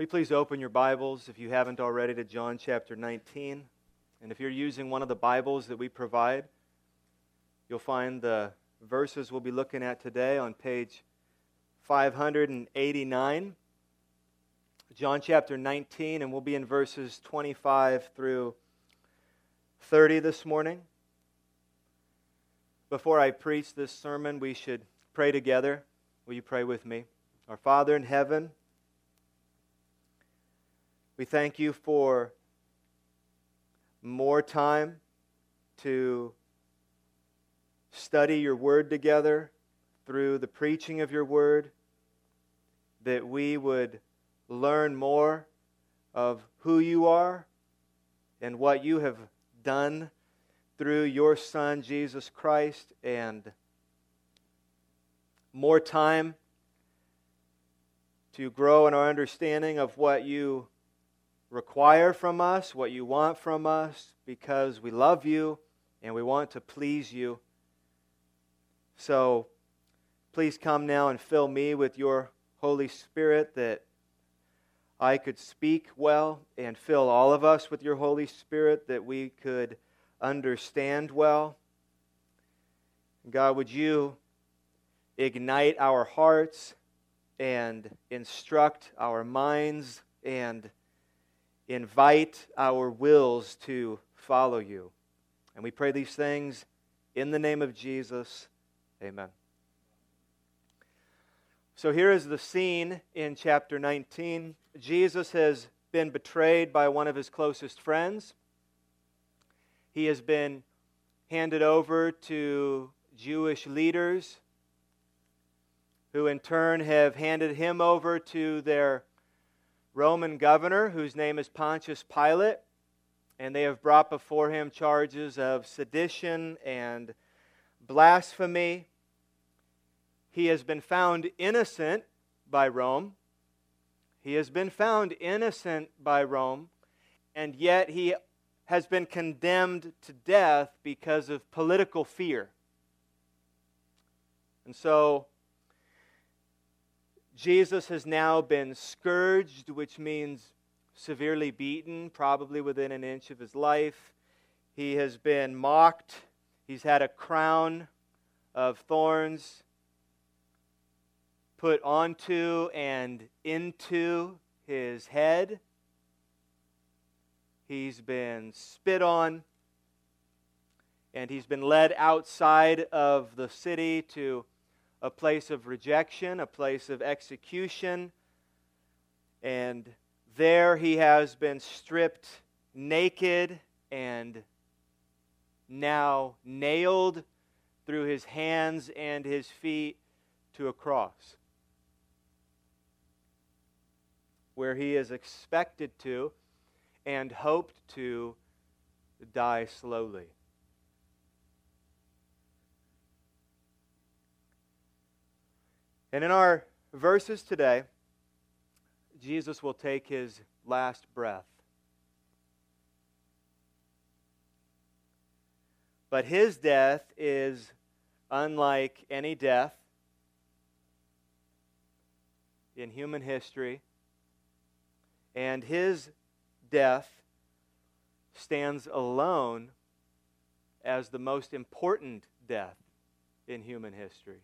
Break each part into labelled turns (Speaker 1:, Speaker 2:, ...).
Speaker 1: Will you please open your Bibles, if you haven't already, to John chapter 19? And if you're using one of the Bibles that we provide, you'll find the verses we'll be looking at today on page 589. John chapter 19, and we'll be in verses 25 through 30 this morning. Before I preach this sermon, we should pray together. Will you pray with me? Our Father in heaven, we thank you for more time to study your word together through the preaching of your word, that we would learn more of who you are and what you have done through your Son, Jesus Christ, and more time to grow in our understanding of what you require from us, what you want from us, because we love you and we want to please you. So please come now and fill me with your Holy Spirit that I could speak well and fill all of us with your Holy Spirit that we could understand well. God, would you ignite our hearts and instruct our minds and invite our wills to follow you. And we pray these things in the name of Jesus. Amen. So here is the scene in chapter 19. Jesus has been betrayed by one of his closest friends. He has been handed over to Jewish leaders who, in turn, have handed him over to their Roman governor, whose name is Pontius Pilate, and they have brought before him charges of sedition and blasphemy. He has been found innocent by Rome. He has been found innocent by Rome, and yet he has been condemned to death because of political fear. And so Jesus has now been scourged, which means severely beaten, probably within an inch of his life. He has been mocked. He's had a crown of thorns put onto and into his head. He's been spit on. And he's been led outside of the city to a place of rejection, a place of execution. And there he has been stripped naked and now nailed through his hands and his feet to a cross, where he is expected to and hoped to die slowly. And in our verses today, Jesus will take his last breath. But his death is unlike any death in human history. And his death stands alone as the most important death in human history.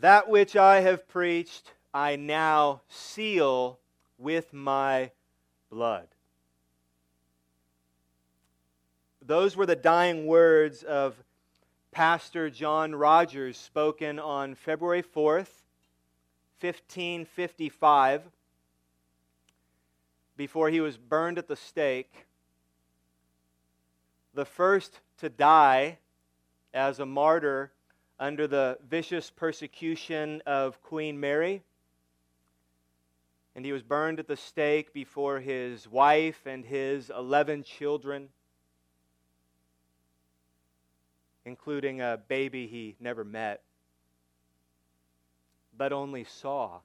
Speaker 1: That which I have preached, I now seal with my blood. Those were the dying words of Pastor John Rogers, spoken on February 4th, 1555, before he was burned at the stake. The first to die as a martyr under the vicious persecution of Queen Mary. And he was burned at the stake before his wife and his 11 children, including a baby he never met, but only saw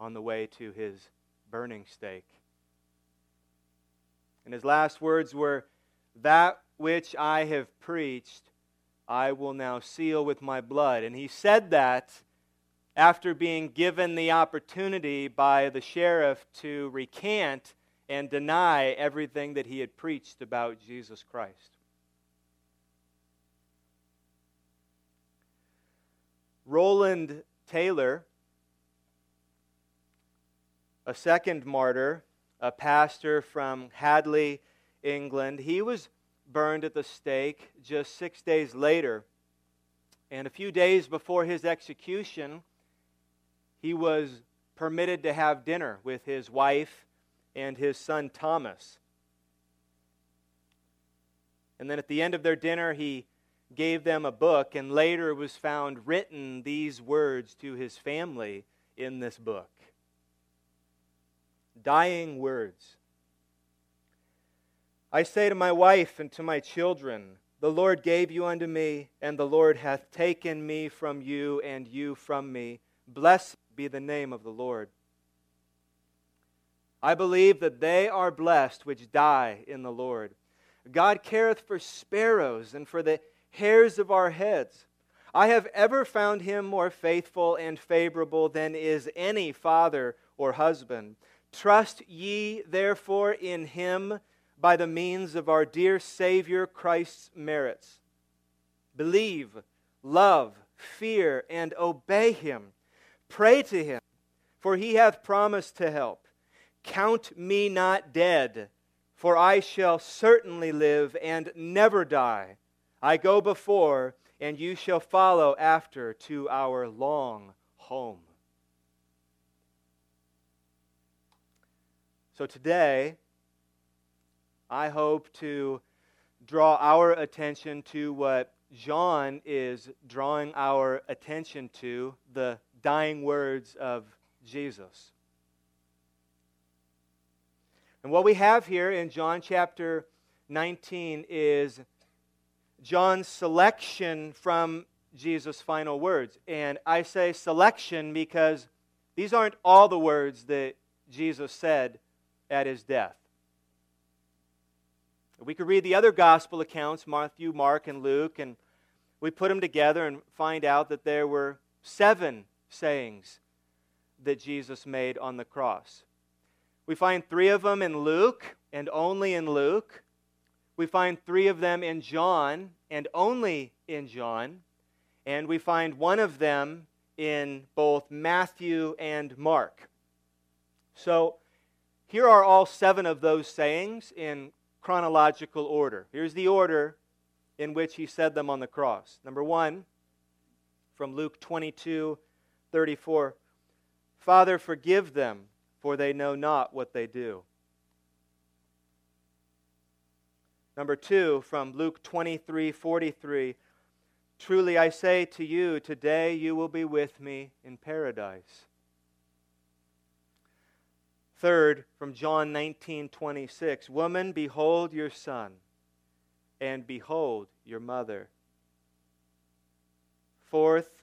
Speaker 1: on the way to his burning stake. And his last words were, That which I have preached, I will now seal with my blood. And he said that after being given the opportunity by the sheriff to recant and deny everything that he had preached about Jesus Christ. Rowland Taylor, a second martyr, a pastor from Hadleigh, England, he was burned at the stake just six days later. And a few days before his execution, he was permitted to have dinner with his wife and his son Thomas. And then at the end of their dinner, he gave them a book, and later was found written these words to his family in this book Dying words. I say to my wife and to my children, The Lord gave you unto me, and the Lord hath taken me from you, and you from me. Blessed be the name of the Lord. I believe that they are blessed which die in the Lord. God careth for sparrows and for the hairs of our heads. I have ever found him more faithful and favorable than is any father or husband. Trust ye therefore in him by the means of our dear Savior Christ's merits. Believe, love, fear, and obey him. Pray to him, for he hath promised to help. Count me not dead, for I shall certainly live and never die. I go before, and you shall follow after to our long home. So today, I hope to draw our attention to what John is drawing our attention to the dying words of Jesus. And what we have here in John chapter 19 is John's selection from Jesus' final words. And I say selection because these aren't all the words that Jesus said at his death. We could read the other gospel accounts, Matthew, Mark, and Luke, and we put them together and find out that there were seven sayings that Jesus made on the cross. We find three of them in Luke and only in Luke. We find three of them in John and only in John. And we find one of them in both Matthew and Mark. So here are all seven of those sayings in chronological order. Here's the order in which he said them on the cross. Number one, from Luke 22 34 Father, forgive them, for they know not what they do. Number two, from Luke 23 43. Truly I say to you, today you will be with me in paradise. Third, from John 19 26. Woman, behold your son, and behold your mother. Fourth,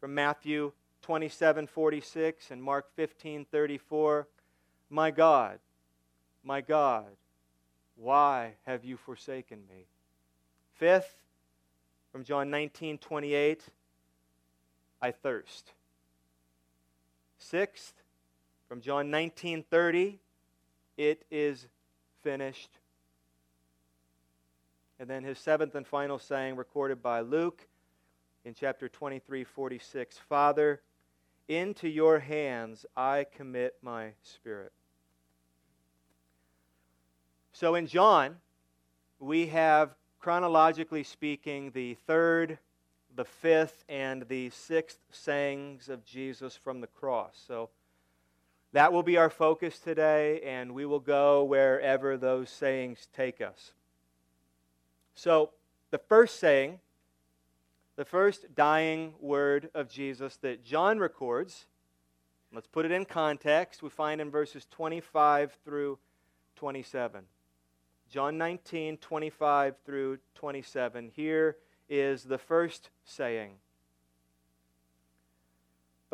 Speaker 1: from Matthew 27 46 and Mark 15 34. My God, my God, why have you forsaken me? Fifth, from John 19 28, I thirst. Sixth, from John 19 30, it is finished. And then his seventh and final saying, recorded by Luke in chapter 23 46 Father, into your hands I commit my spirit. So in John, we have, chronologically speaking, the third, the fifth, and the sixth sayings of Jesus from the cross. So that will be our focus today, and we will go wherever those sayings take us. So, the first saying, the first dying word of Jesus that John records, let's put it in context, we find in verses 25 through 27. John 19, 25 through 27. Here is the first saying.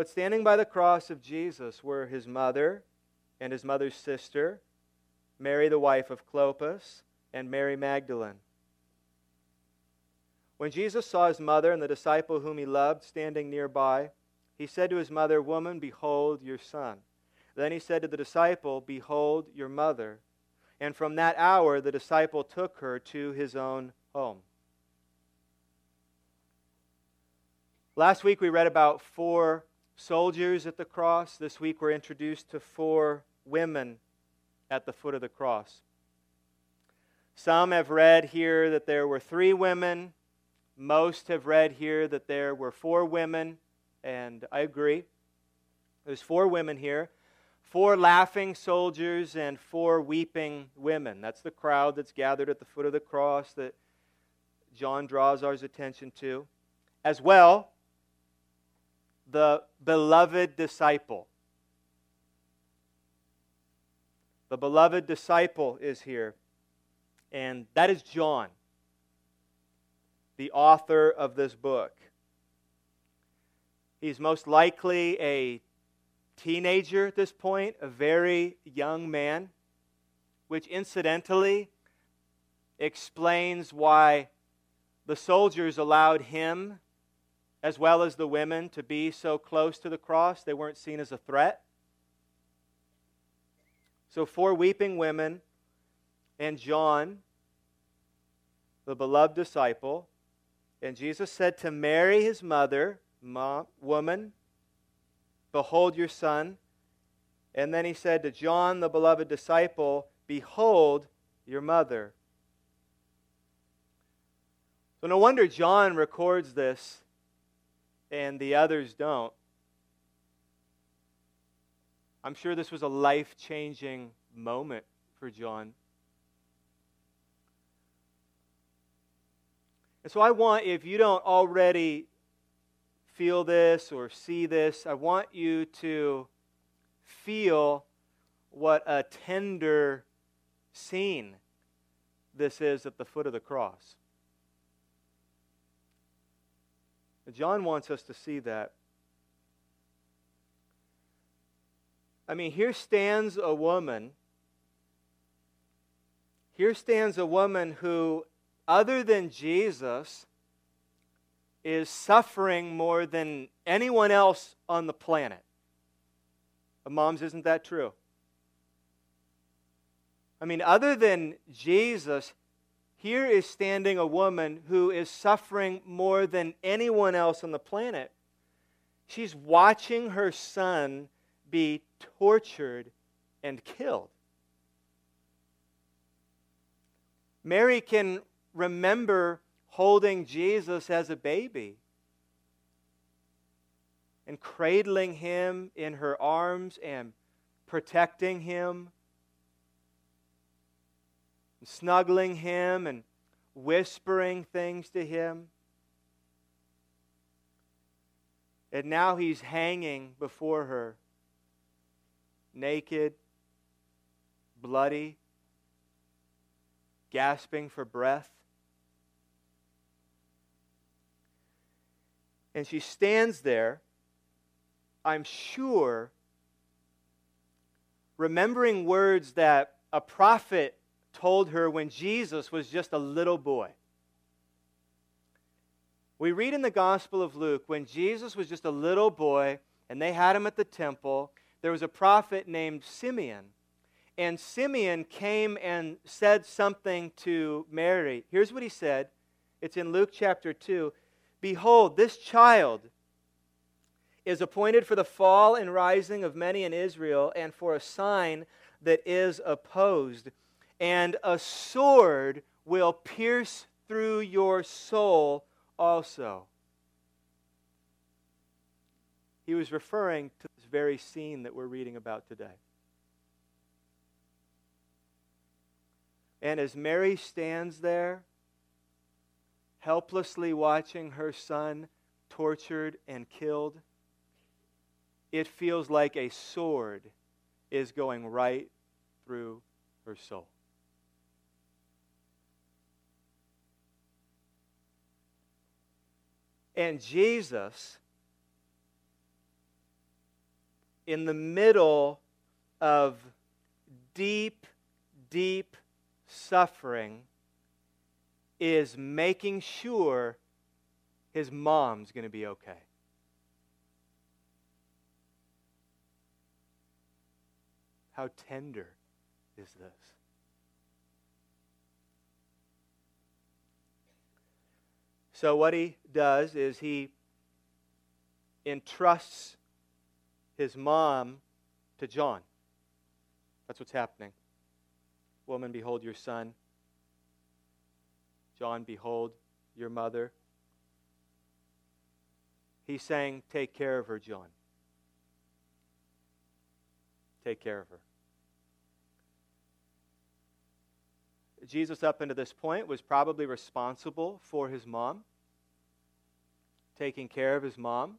Speaker 1: But standing by the cross of Jesus were his mother and his mother's sister, Mary, the wife of Clopas, and Mary Magdalene. When Jesus saw his mother and the disciple whom he loved standing nearby, he said to his mother, Woman, behold your son. Then he said to the disciple, Behold your mother. And from that hour the disciple took her to his own home. Last week we read about four soldiers at the cross. This week we're introduced to four women at the foot of the cross. Some have read here that there were three women. Most have read here that there were four women, and I agree. There's four women here four laughing soldiers and four weeping women. That's the crowd that's gathered at the foot of the cross that John draws our attention to. As well, the beloved disciple. The beloved disciple is here, and that is John, the author of this book. He's most likely a teenager at this point, a very young man, which incidentally explains why the soldiers allowed him, as well as the women, to be so close to the cross. They weren't seen as a threat. So, four weeping women and John, the beloved disciple. And Jesus said to Mary, his mother, Woman, behold your son. And then he said to John, the beloved disciple, Behold your mother. So, no wonder John records this and the others don't. I'm sure this was a life changing moment for John. And so I want, if you don't already feel this or see this, I want you to feel what a tender scene this is at the foot of the cross. John wants us to see that. I mean, here stands a woman. Here stands a woman who, other than Jesus, is suffering more than anyone else on the planet. Moms, isn't that true? I mean, other than Jesus, here is standing a woman who is suffering more than anyone else on the planet. She's watching her son be tortured and killed. Mary can remember holding Jesus as a baby and cradling him in her arms and protecting him, and snuggling him and whispering things to him. And now he's hanging before her naked, bloody, gasping for breath. And she stands there, I'm sure, remembering words that a prophet told her when Jesus was just a little boy. We read in the Gospel of Luke when Jesus was just a little boy and they had him at the temple there was a prophet named Simeon. And Simeon came and said something to Mary. Here's what he said it's in Luke chapter 2. Behold, this child is appointed for the fall and rising of many in Israel, and for a sign that is opposed. And a sword will pierce through your soul also. He was referring to this very scene that we're reading about today. And as Mary stands there, helplessly watching her son tortured and killed, it feels like a sword is going right through her soul. And Jesus in the middle of deep, deep suffering is making sure his mom's going to be okay. How tender is this? So, what he does is he entrusts his mom to John. That's what's happening. Woman, behold your son. John, behold your mother. He's saying, Take care of her, John. Take care of her. Jesus, up until this point, was probably responsible for his mom, taking care of his mom.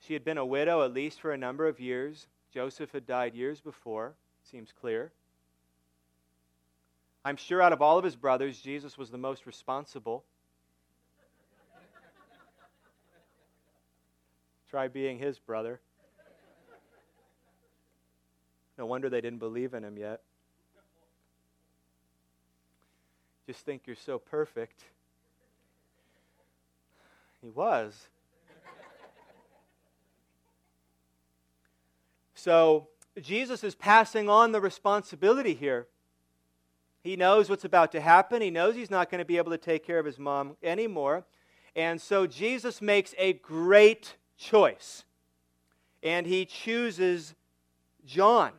Speaker 1: She had been a widow at least for a number of years. Joseph had died years before, seems clear. I'm sure out of all of his brothers, Jesus was the most responsible. Try being his brother. No wonder they didn't believe in him yet. Just think you're so perfect. He was. So, Jesus is passing on the responsibility here. He knows what's about to happen. He knows he's not going to be able to take care of his mom anymore. And so Jesus makes a great choice. And he chooses John.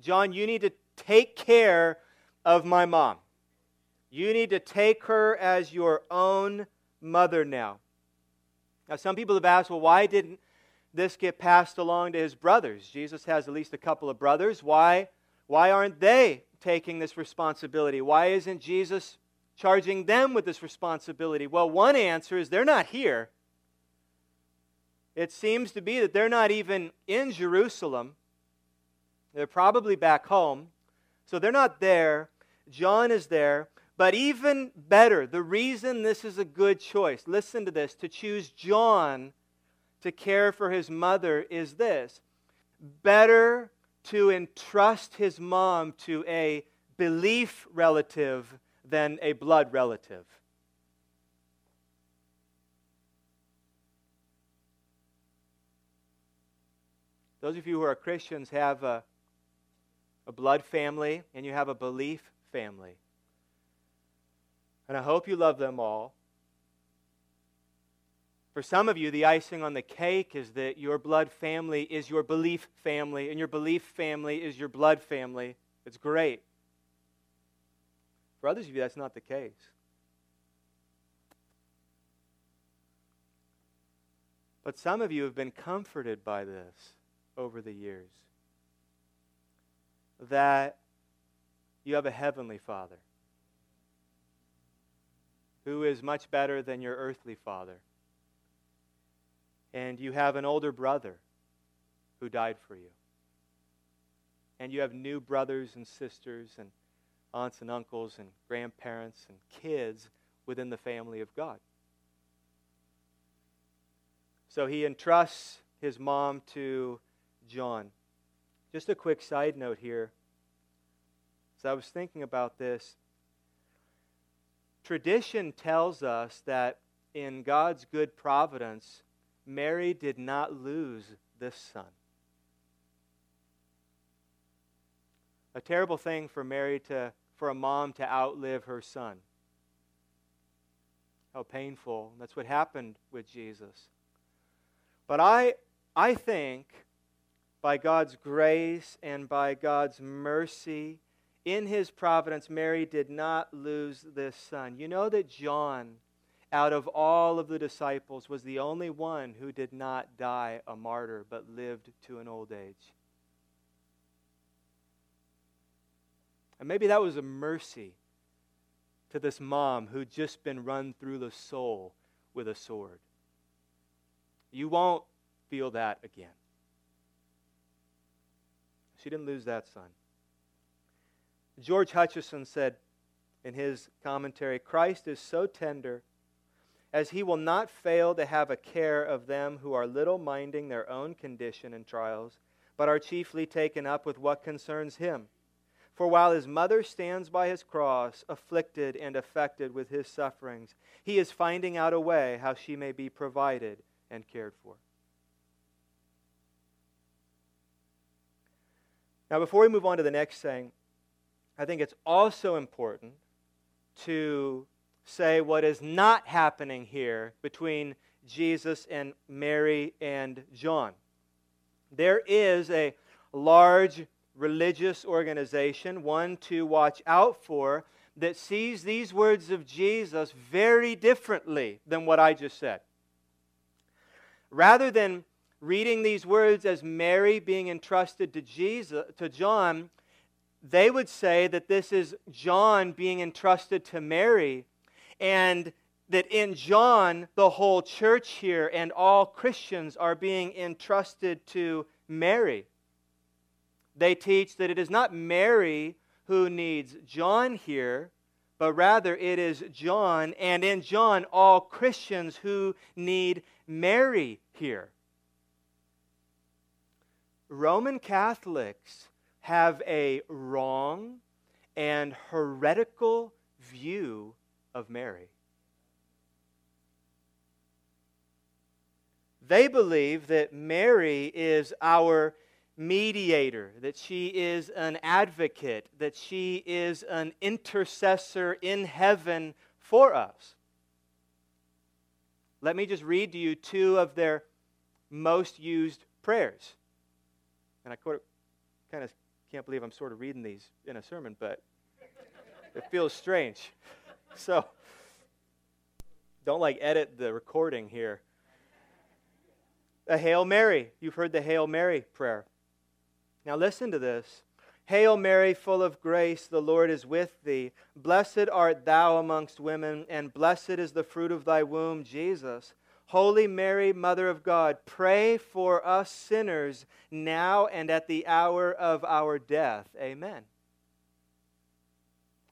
Speaker 1: John, you need to take care of my mom. You need to take her as your own mother now. Now, some people have asked, well, why didn't this get passed along to his brothers? Jesus has at least a couple of brothers. Why, why aren't they taking this responsibility? Why isn't Jesus charging them with this responsibility? Well, one answer is they're not here. It seems to be that they're not even in Jerusalem. They're probably back home. So they're not there. John is there. But even better, the reason this is a good choice, listen to this, to choose John to care for his mother is this better to entrust his mom to a belief relative than a blood relative. Those of you who are Christians have a, a blood family and you have a belief family. And I hope you love them all. For some of you, the icing on the cake is that your blood family is your belief family, and your belief family is your blood family. It's great. For others of you, that's not the case. But some of you have been comforted by this over the years that you have a heavenly Father who is much better than your earthly father and you have an older brother who died for you. And you have new brothers and sisters and aunts and uncles and grandparents and kids within the family of God. So he entrusts his mom to John. Just a quick side note here. As I was thinking about this, tradition tells us that in God's good providence, Mary did not lose this son. A terrible thing for Mary to, for a mom to outlive her son. How painful. That's what happened with Jesus. But I, I think by God's grace and by God's mercy, in his providence, Mary did not lose this son. You know that John out of all of the disciples, was the only one who did not die a martyr but lived to an old age. And maybe that was a mercy to this mom who'd just been run through the soul with a sword. You won't feel that again. She didn't lose that son. George Hutcheson said in his commentary Christ is so tender as he will not fail to have a care of them who are little minding their own condition and trials, but are chiefly taken up with what concerns him. For while his mother stands by his cross, afflicted and affected with his sufferings, he is finding out a way how she may be provided and cared for. Now, before we move on to the next saying, I think it's also important to say what is not happening here between Jesus and Mary and John. There is a large religious organization, one to watch out for, that sees these words of Jesus very differently than what I just said. Rather than reading these words as Mary being entrusted to Jesus to John, they would say that this is John being entrusted to Mary and that in John the whole church here and all Christians are being entrusted to Mary. They teach that it is not Mary who needs John here, but rather it is John, and in John, all Christians who need Mary here. Roman Catholics have a wrong and heretical view of Mary. They believe that Mary is our mediator, that she is an advocate, that she is an intercessor in heaven for us. Let me just read to you two of their most used prayers. And I quote kind of can't believe I'm sort of reading these in a sermon, but it feels strange. So don't like edit the recording here. A Hail Mary. You've heard the Hail Mary prayer. Now listen to this. Hail Mary, full of grace, the Lord is with thee. Blessed art thou amongst women, and blessed is the fruit of thy womb, Jesus. Holy Mary, Mother of God, pray for us sinners now and at the hour of our death. Amen.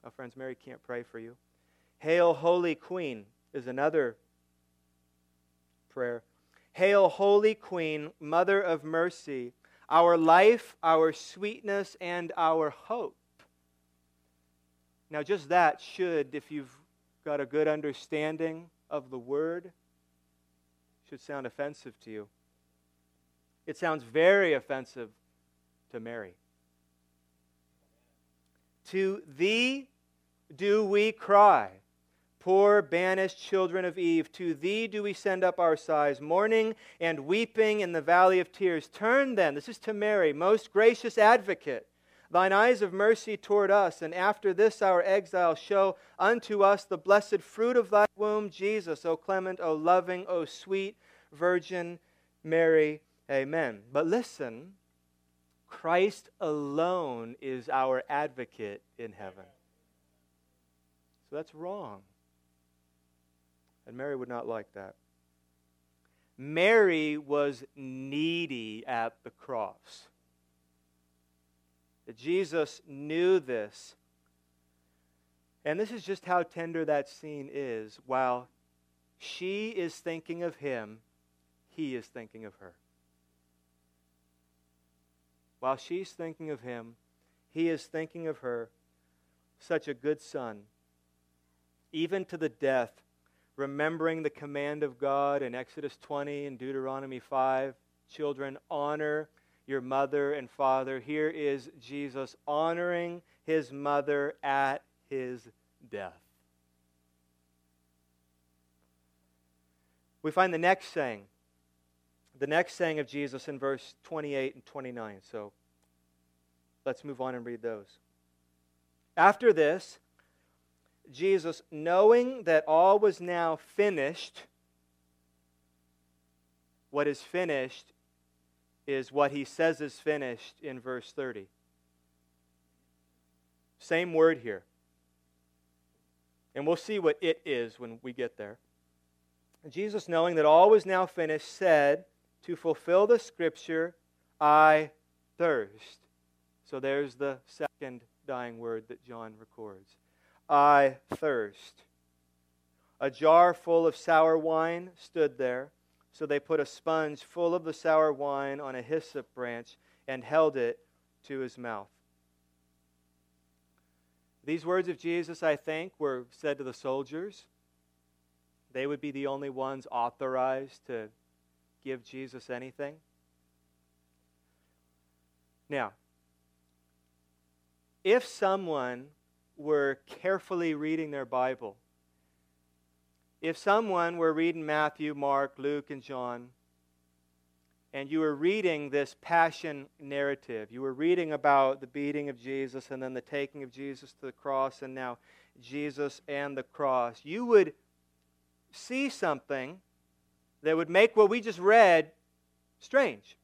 Speaker 1: Oh, friends, Mary can't pray for you. Hail, Holy Queen is another prayer. Hail, Holy Queen, Mother of Mercy our life, our sweetness, and our hope. Now, just that should, if you've got a good understanding of the word, should sound offensive to you. It sounds very offensive to Mary. To thee do we cry Poor, banished children of Eve, to thee do we send up our sighs, mourning and weeping in the valley of tears. Turn then, this is to Mary, most gracious advocate, thine eyes of mercy toward us, and after this our exile, show unto us the blessed fruit of thy womb, Jesus, O clement, O loving, O sweet Virgin Mary. Amen. But listen, Christ alone is our advocate in heaven. So that's wrong. And Mary would not like that. Mary was needy at the cross. Jesus knew this. And this is just how tender that scene is. While she is thinking of him, he is thinking of her. While she's thinking of him, he is thinking of her. Such a good son. Even to the death remembering the command of God in Exodus 20 and Deuteronomy 5. Children, honor your mother and father. Here is Jesus honoring his mother at his death. We find the next saying, the next saying of Jesus in verse 28 and 29. So let's move on and read those. After this, Jesus, knowing that all was now finished, what is finished is what he says is finished in verse 30. Same word here. And we'll see what it is when we get there. Jesus, knowing that all was now finished, said, To fulfill the scripture, I thirst. So there's the second dying word that John records. I thirst. A jar full of sour wine stood there. So they put a sponge full of the sour wine on a hyssop branch and held it to his mouth. These words of Jesus, I think, were said to the soldiers. They would be the only ones authorized to give Jesus anything. Now, if someone were carefully reading their Bible, if someone were reading Matthew, Mark, Luke, and John, and you were reading this passion narrative. You were reading about the beating of Jesus and then the taking of Jesus to the cross and now Jesus and the cross. You would see something that would make what we just read strange.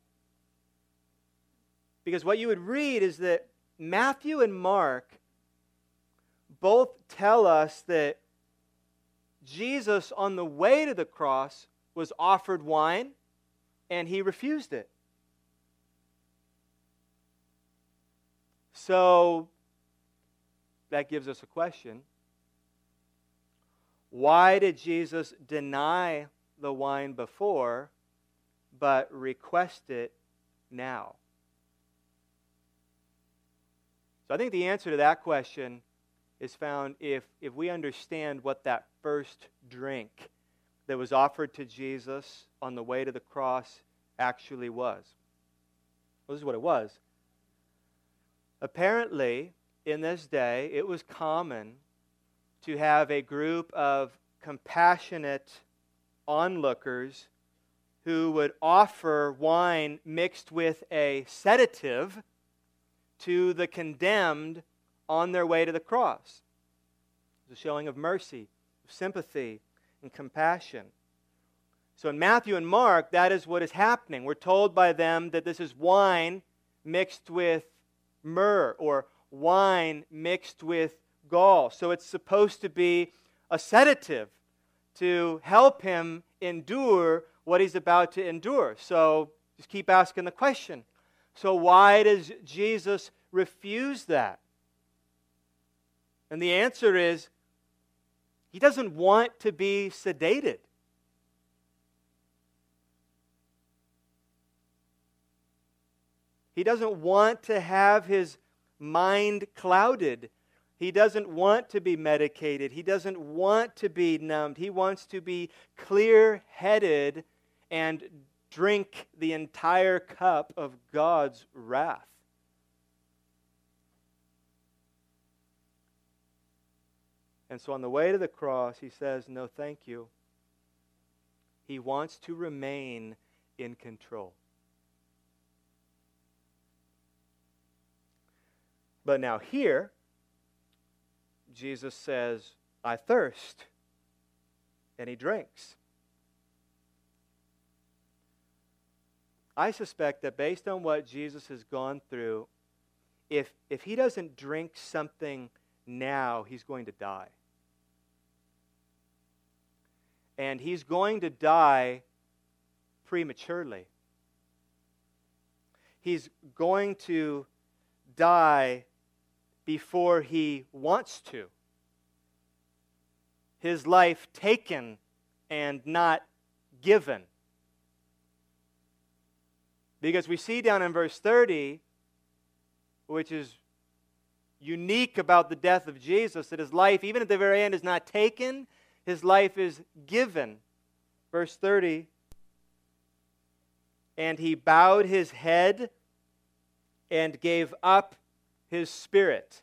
Speaker 1: Because what you would read is that Matthew and Mark both tell us that Jesus, on the way to the cross, was offered wine and he refused it. So that gives us a question. Why did Jesus deny the wine before but request it now? So I think the answer to that question is found if, if we understand what that first drink that was offered to Jesus on the way to the cross actually was. Well, this is what it was. Apparently, in this day, it was common to have a group of compassionate onlookers who would offer wine mixed with a sedative to the condemned on their way to the cross. It was a showing of mercy, sympathy, and compassion. So in Matthew and Mark, that is what is happening. We're told by them that this is wine mixed with myrrh or wine mixed with gall. So it's supposed to be a sedative to help him endure what he's about to endure. So just keep asking the question. So why does Jesus refuse that? And the answer is he doesn't want to be sedated. He doesn't want to have his mind clouded. He doesn't want to be medicated. He doesn't want to be numbed. He wants to be clear headed and drink the entire cup of God's wrath. And so on the way to the cross, he says, No, thank you. He wants to remain in control. But now here, Jesus says, I thirst. And he drinks. I suspect that based on what Jesus has gone through, if, if he doesn't drink something now, he's going to die and he's going to die prematurely. He's going to die before he wants to. His life taken and not given. Because we see down in verse 30, which is unique about the death of Jesus, that his life, even at the very end, is not taken his life is given. Verse 30 And he bowed his head and gave up his spirit.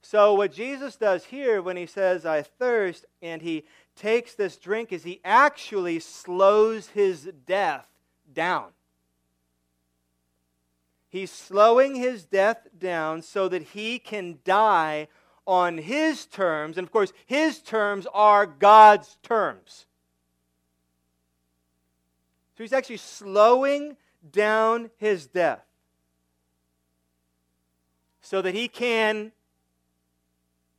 Speaker 1: So, what Jesus does here when he says, I thirst, and he takes this drink, is he actually slows his death down. He's slowing his death down so that he can die on his terms. And of course, his terms are God's terms. So he's actually slowing down his death so that he can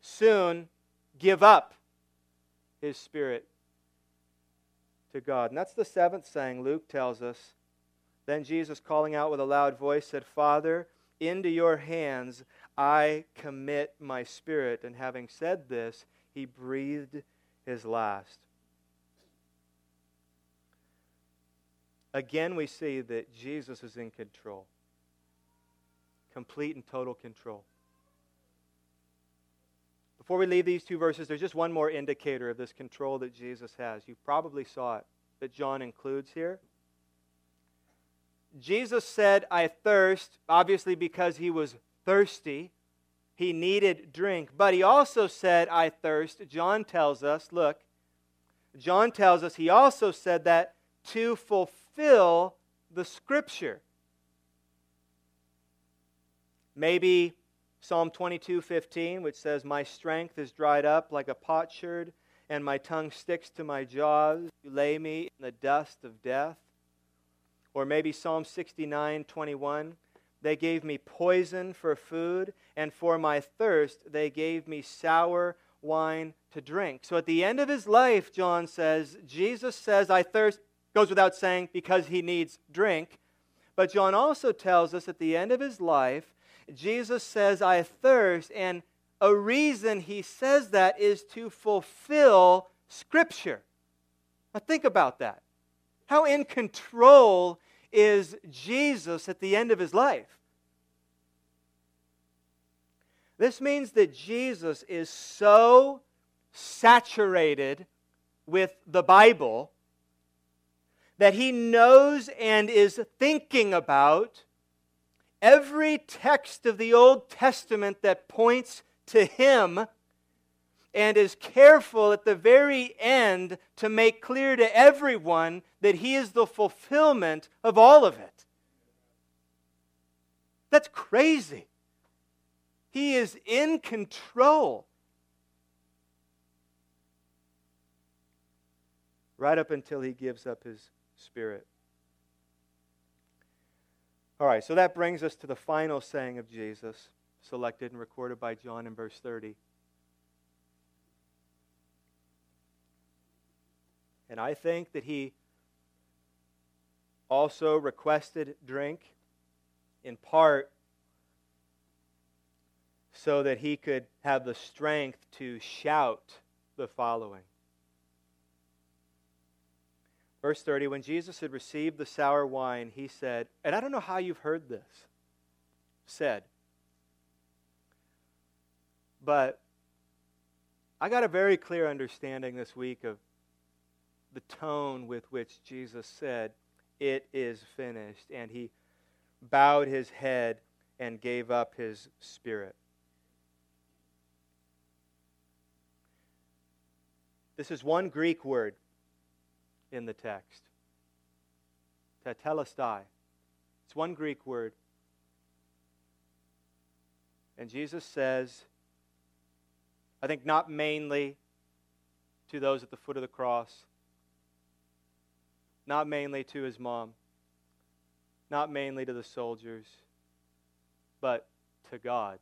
Speaker 1: soon give up his spirit to God. And that's the seventh saying Luke tells us. Then Jesus, calling out with a loud voice, said, Father, into your hands I commit my spirit. And having said this, he breathed his last. again we see that Jesus is in control. Complete and total control. Before we leave these two verses, there's just one more indicator of this control that Jesus has. You probably saw it, that John includes here. Jesus said, I thirst, obviously because he was thirsty. He needed drink. But he also said, I thirst. John tells us, look, John tells us he also said that to fulfill the scripture. Maybe Psalm 22 15, which says, My strength is dried up like a potsherd, and my tongue sticks to my jaws. You lay me in the dust of death. Or maybe Psalm 69 21, They gave me poison for food, and for my thirst they gave me sour wine to drink. So at the end of his life, John says, Jesus says, I thirst, goes without saying, because he needs drink. But John also tells us at the end of his life, Jesus says, I thirst, and a reason he says that is to fulfill Scripture. Now think about that. How in control is Jesus at the end of his life? This means that Jesus is so saturated with the Bible that he knows and is thinking about every text of the Old Testament that points to him and is careful at the very end to make clear to everyone that he is the fulfillment of all of it. That's crazy. He is in control. Right up until he gives up his spirit. All right, so that brings us to the final saying of Jesus, selected and recorded by John in verse 30. And I think that he also requested drink in part so that he could have the strength to shout the following. Verse 30 When Jesus had received the sour wine, he said, and I don't know how you've heard this said, but I got a very clear understanding this week of the tone with which Jesus said, It is finished. And he bowed his head and gave up his spirit. This is one Greek word in the text. Tetelestai. It's one Greek word. And Jesus says, I think not mainly to those at the foot of the cross, not mainly to his mom, not mainly to the soldiers, but to God.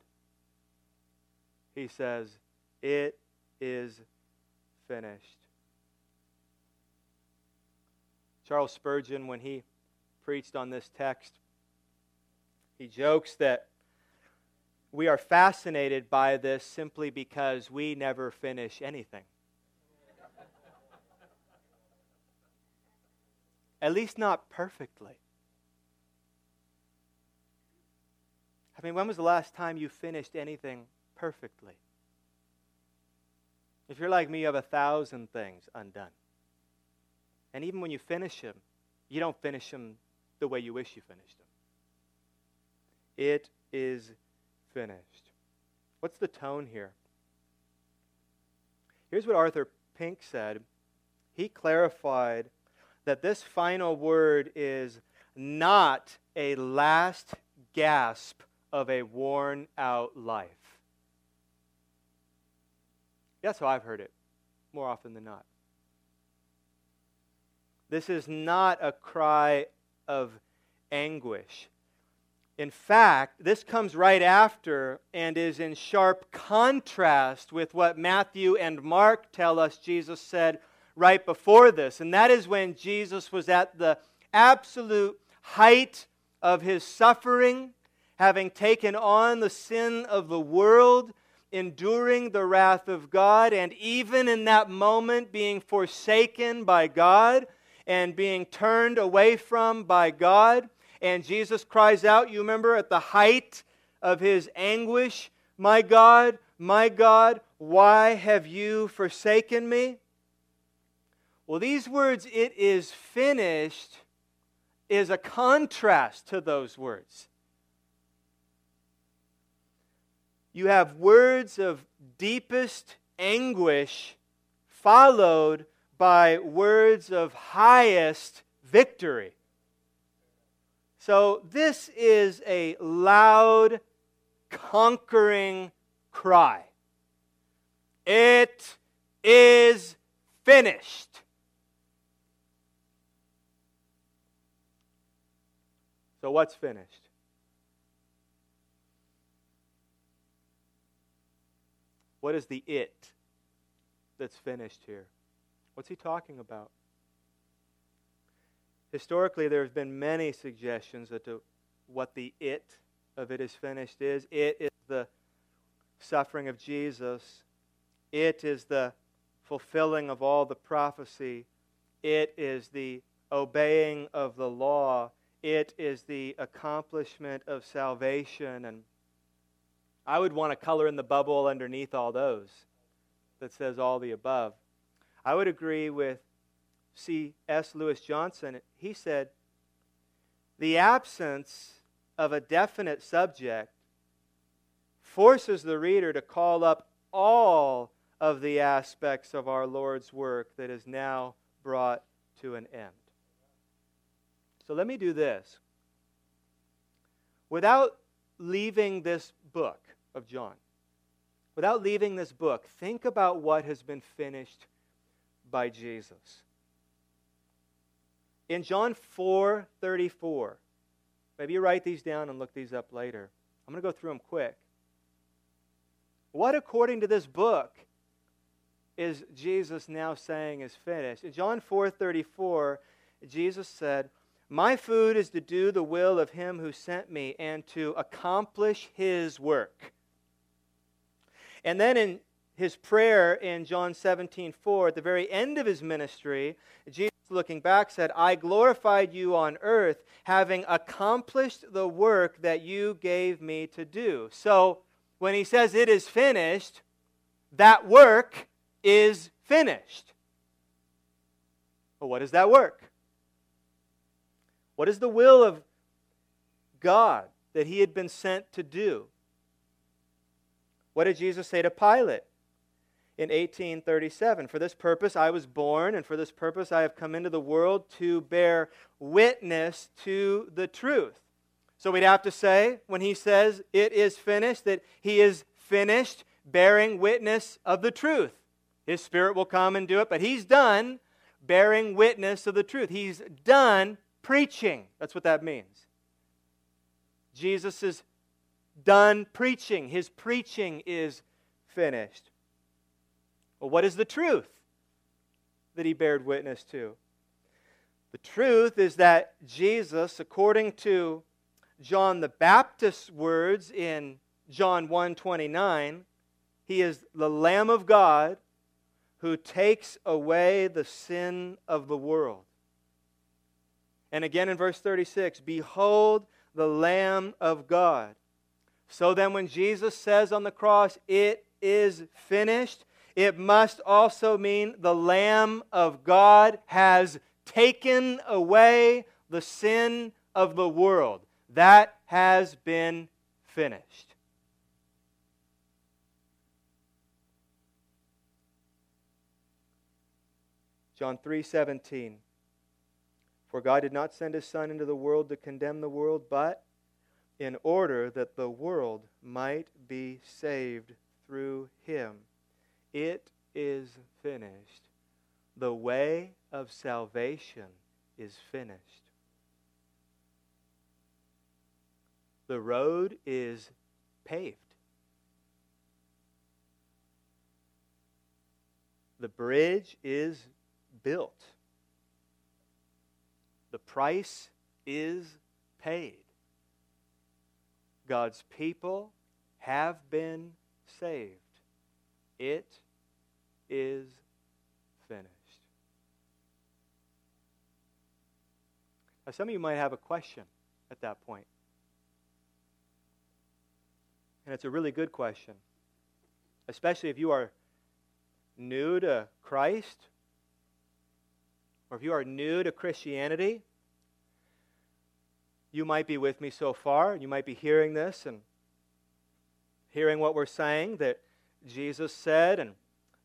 Speaker 1: He says, It is finished. Charles Spurgeon, when he preached on this text, he jokes that we are fascinated by this simply because we never finish anything. At least not perfectly. I mean, when was the last time you finished anything perfectly? If you're like me, you have a thousand things undone. And even when you finish them, you don't finish them the way you wish you finished them. It is finished. What's the tone here? Here's what Arthur Pink said. He clarified that this final word is not a last gasp of a worn out life. That's how I've heard it more often than not. This is not a cry of anguish. In fact, this comes right after and is in sharp contrast with what Matthew and Mark tell us Jesus said right before this. And that is when Jesus was at the absolute height of his suffering, having taken on the sin of the world, enduring the wrath of God, and even in that moment being forsaken by God and being turned away from by God. And Jesus cries out, you remember, at the height of his anguish, My God, my God, why have you forsaken me? Well, these words, it is finished, is a contrast to those words. You have words of deepest anguish followed by words of highest victory. So, this is a loud, conquering cry. It is finished. So, what's finished? What is the it that's finished here? What's he talking about? Historically, there have been many suggestions as to what the it of it is finished is. It is the suffering of Jesus, it is the fulfilling of all the prophecy, it is the obeying of the law, it is the accomplishment of salvation. And I would want to color in the bubble underneath all those that says all the above. I would agree with C.S. Lewis Johnson. He said, The absence of a definite subject forces the reader to call up all of the aspects of our Lord's work that is now brought to an end. So let me do this. Without leaving this book of John, without leaving this book, think about what has been finished by Jesus. In John 4:34, maybe you write these down and look these up later. I'm going to go through them quick. What, according to this book, is Jesus now saying is finished? In John 4:34, Jesus said, My food is to do the will of him who sent me and to accomplish his work. And then in his prayer in John 17 4, at the very end of his ministry, Jesus looking back said, I glorified you on earth, having accomplished the work that you gave me to do. So when he says it is finished, that work is finished. But what is that work? What is the will of God that he had been sent to do? What did Jesus say to Pilate? in 1837. For this purpose I was born, and for this purpose I have come into the world to bear witness to the truth. So we'd have to say, when he says it is finished, that he is finished bearing witness of the truth. His spirit will come and do it, but he's done bearing witness of the truth. He's done preaching. That's what that means. Jesus is done preaching. His preaching is finished. Well, what is the truth that he bared witness to? The truth is that Jesus, according to John the Baptist's words in John 1:29, he is the lamb of God who takes away the sin of the world. And again in verse 36, behold the lamb of God. So then when Jesus says on the cross, it is finished, it must also mean the Lamb of God has taken away the sin of the world. That has been finished. John 3:17 For God did not send his son into the world to condemn the world but in order that the world might be saved through him. It is finished. The way of salvation is finished. The road is paved. The bridge is built. The price is paid. God's people have been saved. It is finished. Now, some of you might have a question at that point. And it's a really good question, especially if you are new to Christ or if you are new to Christianity. You might be with me so far. You might be hearing this and hearing what we're saying that Jesus said and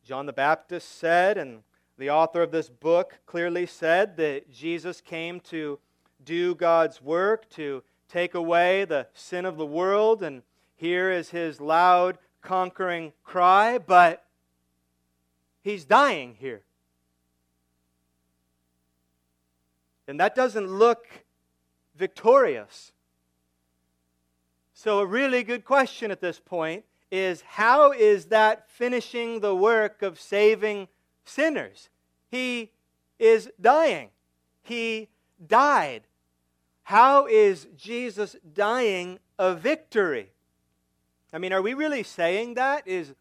Speaker 1: John the Baptist said, and the author of this book clearly said that Jesus came to do God's work, to take away the sin of the world, and here is his loud, conquering cry, but he's dying here. And that doesn't look victorious. So, a really good question at this point is how is that finishing the work of saving sinners? He is dying. He died. How is Jesus dying a victory? I mean, are we really saying that? Is,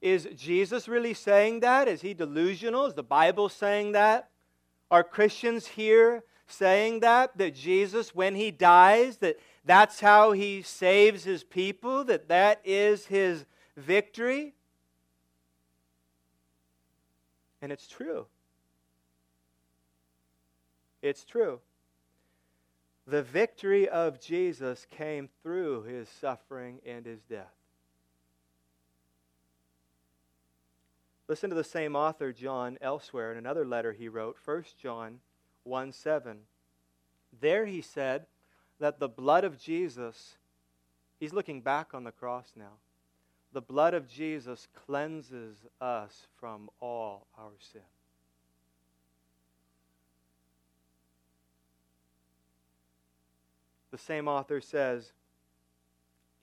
Speaker 1: is Jesus really saying that? Is he delusional? Is the Bible saying that? Are Christians here saying that? That Jesus, when he dies, that that's how he saves his people, that that is his victory. And it's true. It's true. The victory of Jesus came through his suffering and his death. Listen to the same author, John, elsewhere in another letter he wrote, 1 John 1 7. There he said, that the blood of Jesus, he's looking back on the cross now. The blood of Jesus cleanses us from all our sin. The same author says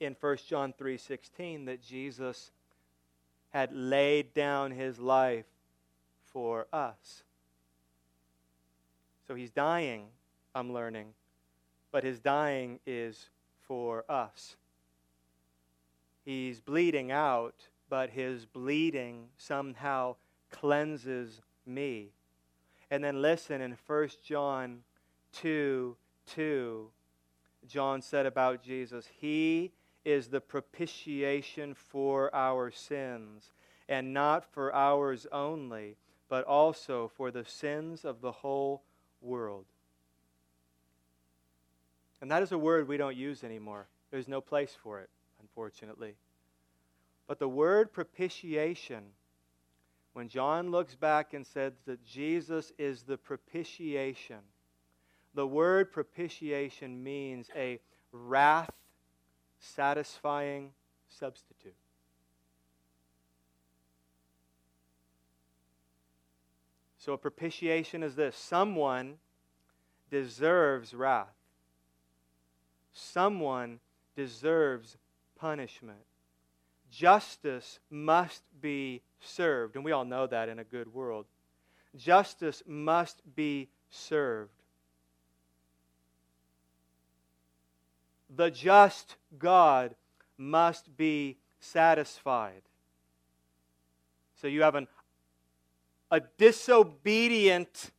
Speaker 1: in 1 John 3:16 that Jesus had laid down his life for us. So he's dying, I'm learning, but his dying is for us. He's bleeding out, but his bleeding somehow cleanses me. And then listen in 1 John 2 2, John said about Jesus, He is the propitiation for our sins, and not for ours only, but also for the sins of the whole world. And that is a word we don't use anymore. There's no place for it, unfortunately. But the word propitiation, when John looks back and says that Jesus is the propitiation, the word propitiation means a wrath satisfying substitute. So, a propitiation is this someone deserves wrath someone deserves punishment. Justice must be served, and we all know that in a good world. Justice must be served. The just God must be satisfied. So you have an, a disobedient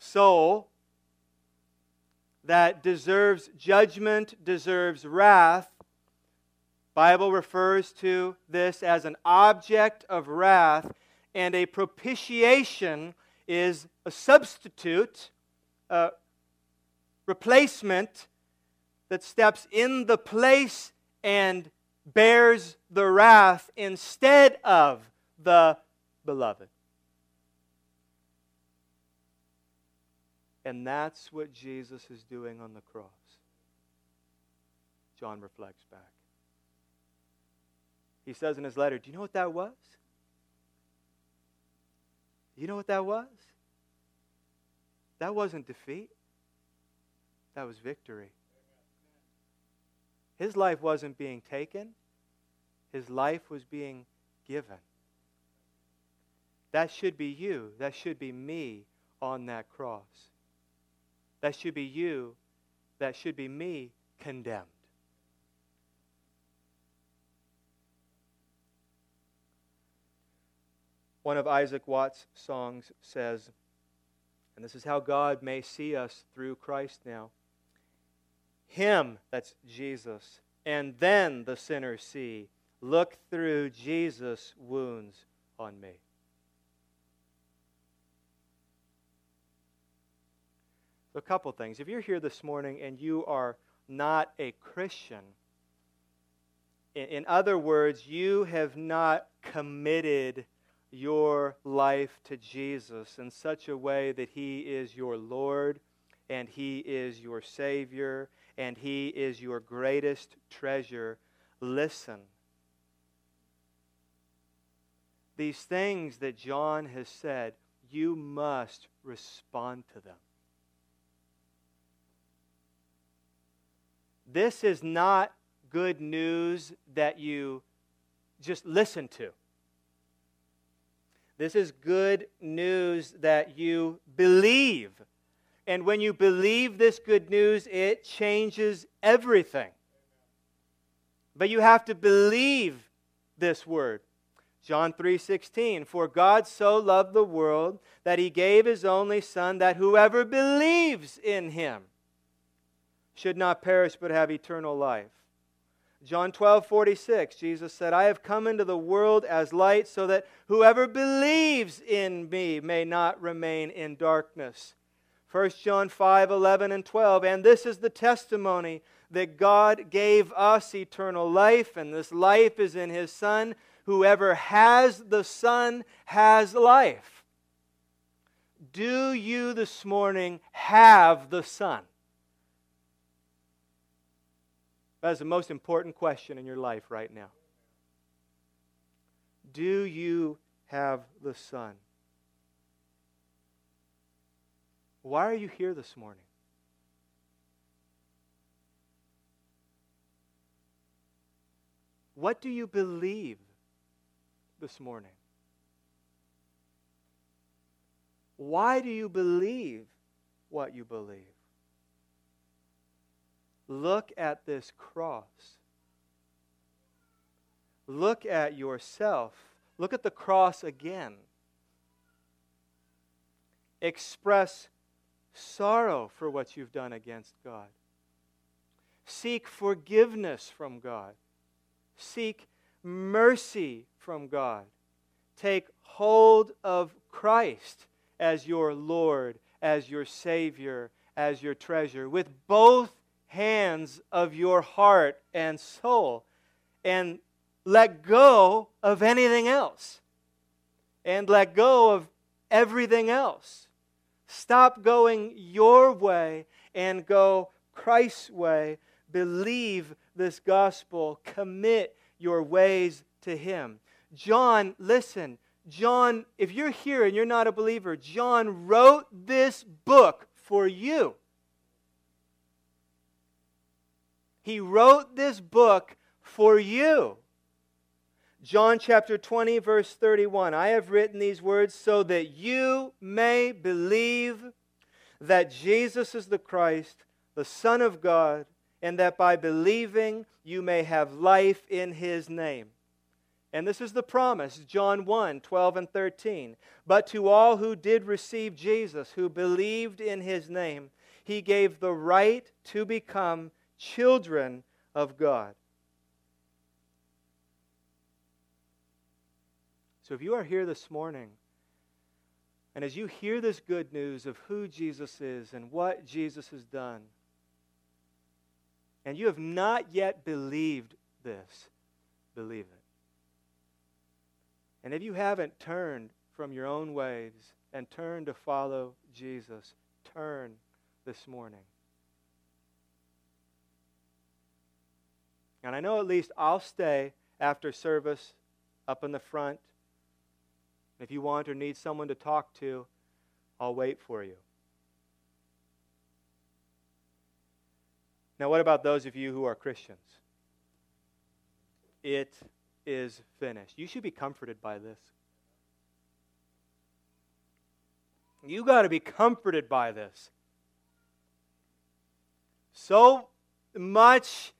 Speaker 1: soul that deserves judgment, deserves wrath. Bible refers to this as an object of wrath, and a propitiation is a substitute, a replacement that steps in the place and bears the wrath instead of the beloved. And that's what Jesus is doing on the cross. John reflects back. He says in his letter, Do you know what that was? You know what that was? That wasn't defeat, that was victory. His life wasn't being taken, his life was being given. That should be you. That should be me on that cross. That should be you. That should be me condemned. One of Isaac Watts' songs says, And this is how God may see us through Christ now. Him, that's Jesus, and then the sinners see. Look through Jesus' wounds on me. So, a couple things. If you're here this morning and you are not a Christian, in, in other words, you have not committed your life to Jesus in such a way that He is your Lord and He is your Savior and He is your greatest treasure, listen. These things that John has said, you must respond to them. This is not good news that you just listen to. This is good news that you believe. And when you believe this good news, it changes everything. But you have to believe this word. John 3:16 For God so loved the world that he gave his only son that whoever believes in him should not perish but have eternal life. John 12, 46, Jesus said, I have come into the world as light so that whoever believes in me may not remain in darkness. 1 John 5, 11 and 12, and this is the testimony that God gave us eternal life, and this life is in his Son. Whoever has the Son has life. Do you this morning have the Son? That is the most important question in your life right now. Do you have the Son? Why are you here this morning? What do you believe this morning? Why do you believe what you believe? Look at this cross. Look at yourself. Look at the cross again. Express sorrow for what you've done against God. Seek forgiveness from God. Seek mercy from God. Take hold of Christ as your Lord, as your Savior, as your treasure, with both hands of your heart and soul and let go of anything else and let go of everything else. Stop going your way and go Christ's way. Believe this gospel. Commit your ways to Him. John, listen. John, if you're here and you're not a believer, John wrote this book for you. He wrote this book for you. John chapter 20, verse 31. I have written these words so that you may believe that Jesus is the Christ, the Son of God, and that by believing you may have life in his name. And this is the promise, John 1 12 and 13. But to all who did receive Jesus, who believed in his name, he gave the right to become children of God. So if you are here this morning, and as you hear this good news of who Jesus is and what Jesus has done, and you have not yet believed this, believe it. And if you haven't turned from your own ways and turned to follow Jesus, turn this morning. And I know at least I'll stay after service up in the front. If you want or need someone to talk to, I'll wait for you. Now, what about those of you who are Christians? It is finished. You should be comforted by this. You got to be comforted by this. So much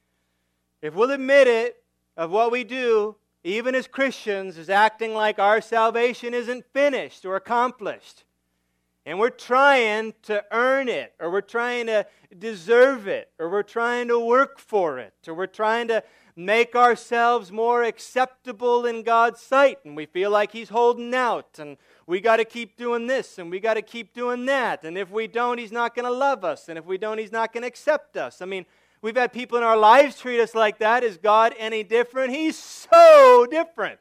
Speaker 1: if we'll admit it, of what we do, even as Christians, is acting like our salvation isn't finished or accomplished. and we're trying to earn it, or we're trying to deserve it, or we're trying to work for it, or we're trying to make ourselves more acceptable in God's sight, and we feel like He's holding out, and we got to keep doing this, and we got to keep doing that, and if we don't, He's not going to love us, and if we don't, He's not going to accept us. I mean, we've had people in our lives treat us like that. Is God any different? He's so different.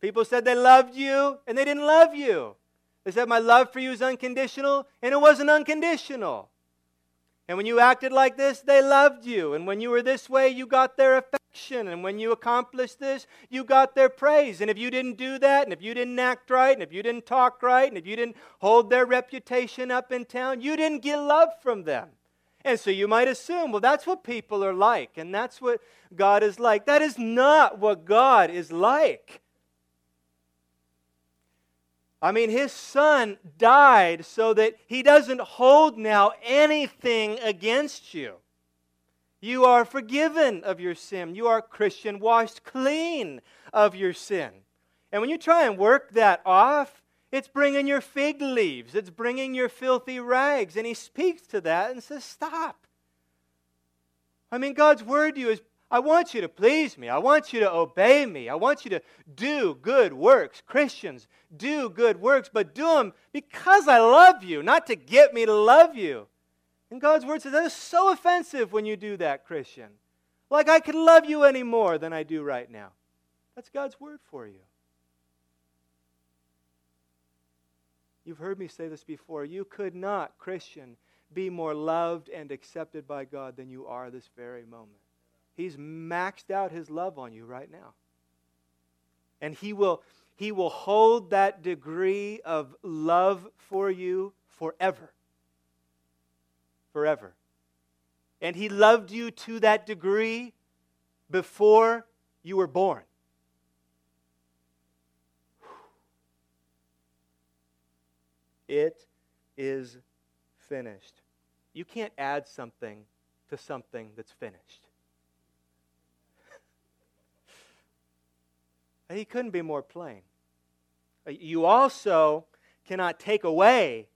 Speaker 1: People said they loved you, and they didn't love you. They said, My love for you is unconditional, and it wasn't unconditional. And when you acted like this, they loved you. And when you were this way, you got their affection. And when you accomplished this, you got their praise. And if you didn't do that, and if you didn't act right, and if you didn't talk right, and if you didn't hold their reputation up in town, you didn't get love from them. And so you might assume, well, that's what people are like, and that's what God is like. That is not what God is like. I mean, his son died so that he doesn't hold now anything against you. You are forgiven of your sin. You are Christian, washed clean of your sin. And when you try and work that off, it's bringing your fig leaves, it's bringing your filthy rags. And he speaks to that and says, Stop. I mean, God's word to you is I want you to please me. I want you to obey me. I want you to do good works. Christians, do good works, but do them because I love you, not to get me to love you. And God's word says that is so offensive when you do that, Christian. Like I could love you any more than I do right now. That's God's word for you. You've heard me say this before. You could not, Christian, be more loved and accepted by God than you are this very moment. He's maxed out his love on you right now. And he will, he will hold that degree of love for you forever. Forever. And he loved you to that degree before you were born. It is finished. You can't add something to something that's finished. He couldn't be more plain. You also cannot take away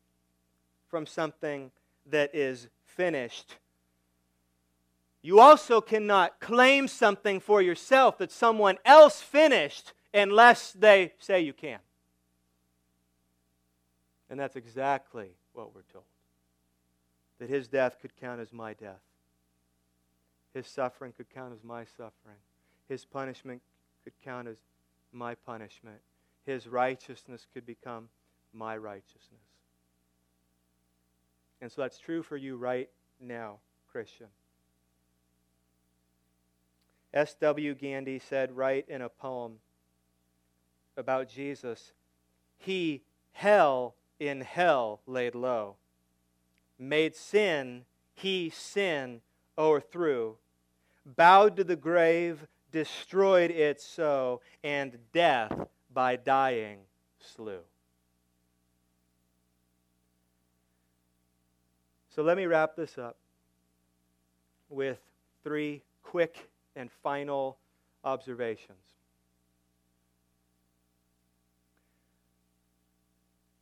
Speaker 1: from something that is finished. You also cannot claim something for yourself that someone else finished unless they say you can. And that's exactly what we're told. That his death could count as my death. His suffering could count as my suffering. His punishment could count as my punishment. His righteousness could become my righteousness. And so that's true for you right now, Christian. S.W. Gandy said, right in a poem about Jesus, He hell in hell laid low, made sin, He sin o'erthrew, bowed to the grave, destroyed it so, and death by dying slew. So let me wrap this up with three quick and final observations.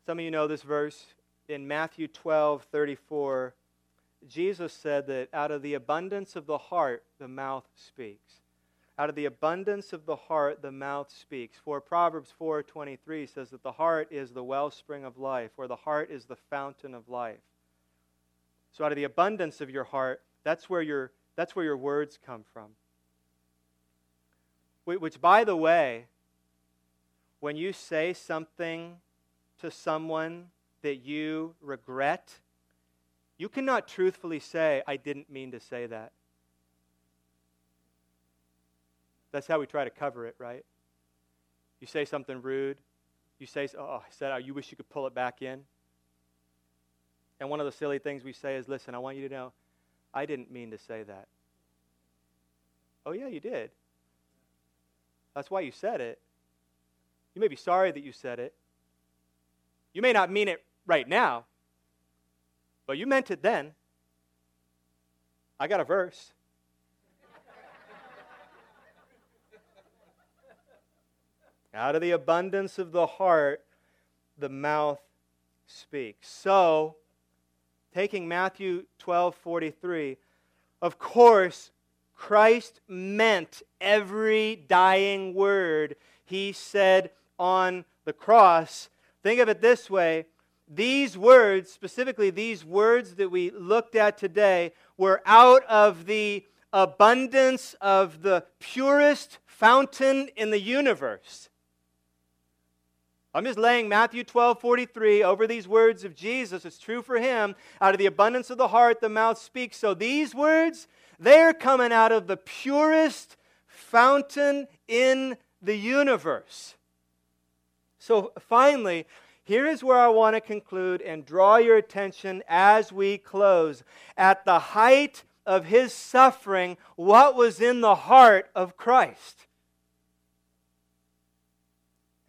Speaker 1: Some of you know this verse. In Matthew 12 34, Jesus said that out of the abundance of the heart, the mouth speaks. Out of the abundance of the heart, the mouth speaks. For Proverbs 4.23 says that the heart is the wellspring of life, or the heart is the fountain of life. So out of the abundance of your heart, that's where your, that's where your words come from. Which, by the way, when you say something to someone that you regret, you cannot truthfully say, I didn't mean to say that. That's how we try to cover it, right? You say something rude. You say, oh, I said, oh, you wish you could pull it back in. And one of the silly things we say is, listen, I want you to know, I didn't mean to say that. Oh, yeah, you did. That's why you said it. You may be sorry that you said it. You may not mean it right now, but you meant it then. I got a verse. Out of the abundance of the heart, the mouth speaks. So, taking Matthew 12 43, of course, Christ meant every dying word he said on the cross. Think of it this way these words, specifically these words that we looked at today, were out of the abundance of the purest fountain in the universe. I'm just laying Matthew 12, 43 over these words of Jesus. It's true for him. Out of the abundance of the heart, the mouth speaks. So these words, they're coming out of the purest fountain in the universe. So finally, here is where I want to conclude and draw your attention as we close. At the height of his suffering, what was in the heart of Christ?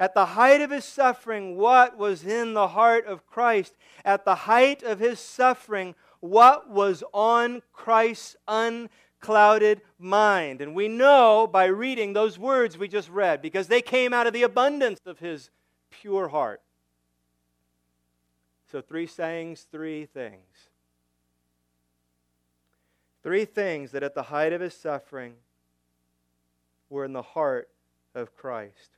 Speaker 1: At the height of his suffering, what was in the heart of Christ? At the height of his suffering, what was on Christ's unclouded mind? And we know by reading those words we just read because they came out of the abundance of his pure heart. So, three sayings, three things. Three things that at the height of his suffering were in the heart of Christ.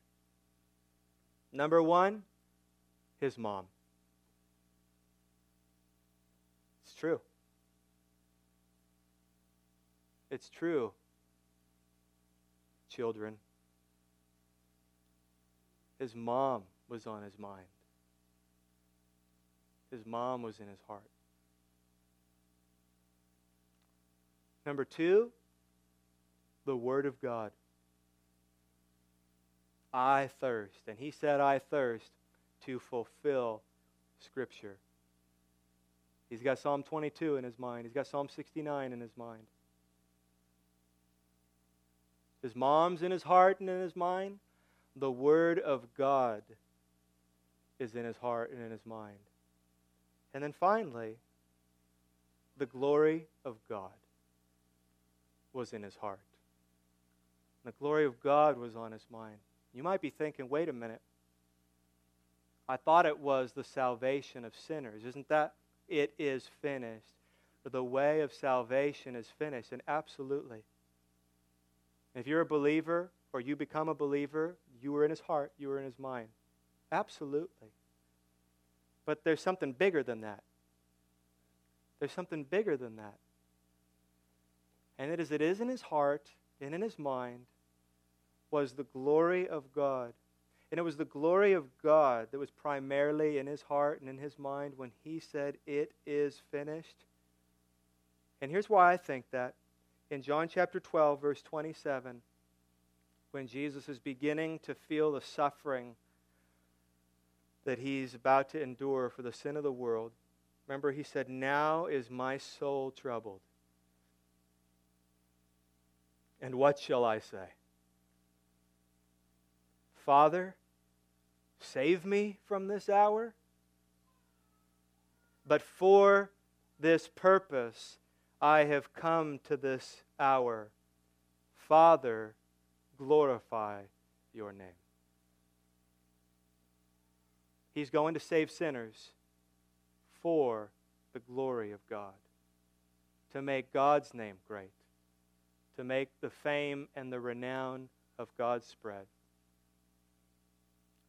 Speaker 1: Number one, his mom. It's true. It's true, children. His mom was on his mind, his mom was in his heart. Number two, the Word of God. I thirst. And he said, I thirst to fulfill Scripture. He's got Psalm 22 in his mind, he's got Psalm 69 in his mind. His mom's in his heart and in his mind. The Word of God is in his heart and in his mind. And then finally, the glory of God was in his heart. The glory of God was on his mind. You might be thinking, wait a minute. I thought it was the salvation of sinners. Isn't that? It is finished. The way of salvation is finished. And absolutely. If you're a believer or you become a believer, you were in his heart, you were in his mind. Absolutely. But there's something bigger than that. There's something bigger than that. And it is it is in his heart and in his mind was the glory of God. And it was the glory of God that was primarily in his heart and in his mind when he said, It is finished. And here's why I think that. In John chapter 12, verse 27, when Jesus is beginning to feel the suffering that he's about to endure for the sin of the world, remember he said, Now is my soul troubled. And what shall I say? Father, save me from this hour. But for this purpose I have come to this hour. Father, glorify your name. He's going to save sinners for the glory of God, to make God's name great, to make the fame and the renown of God spread.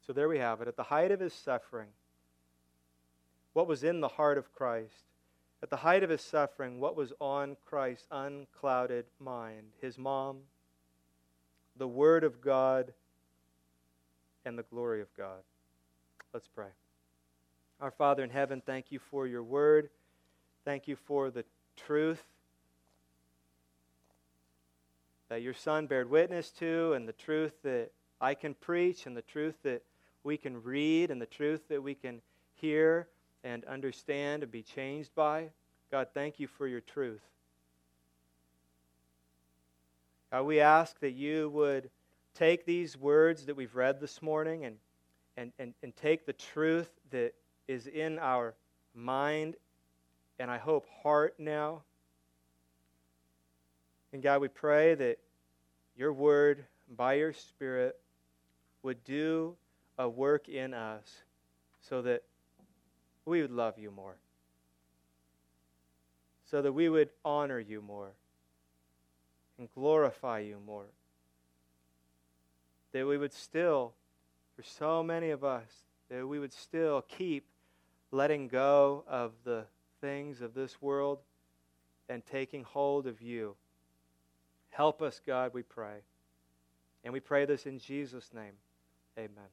Speaker 1: So there we have it. At the height of his suffering, what was in the heart of Christ? At the height of his suffering, what was on Christ's unclouded mind? His mom, the Word of God, and the glory of God. Let's pray. Our Father in heaven, thank you for your Word. Thank you for the truth that your Son bared witness to, and the truth that I can preach, and the truth that we can read and the truth that we can hear and understand and be changed by. God, thank you for your truth. God, we ask that you would take these words that we've read this morning and, and, and, and take the truth that is in our mind and I hope heart now. And God, we pray that your word, by your Spirit, would do a work in us so that we would love you more, so that we would honor you more and glorify you more. That we would still, for so many of us, that we would still keep letting go of the things of this world and taking hold of you. Help us, God, we pray. And we pray this in Jesus' name. Amen.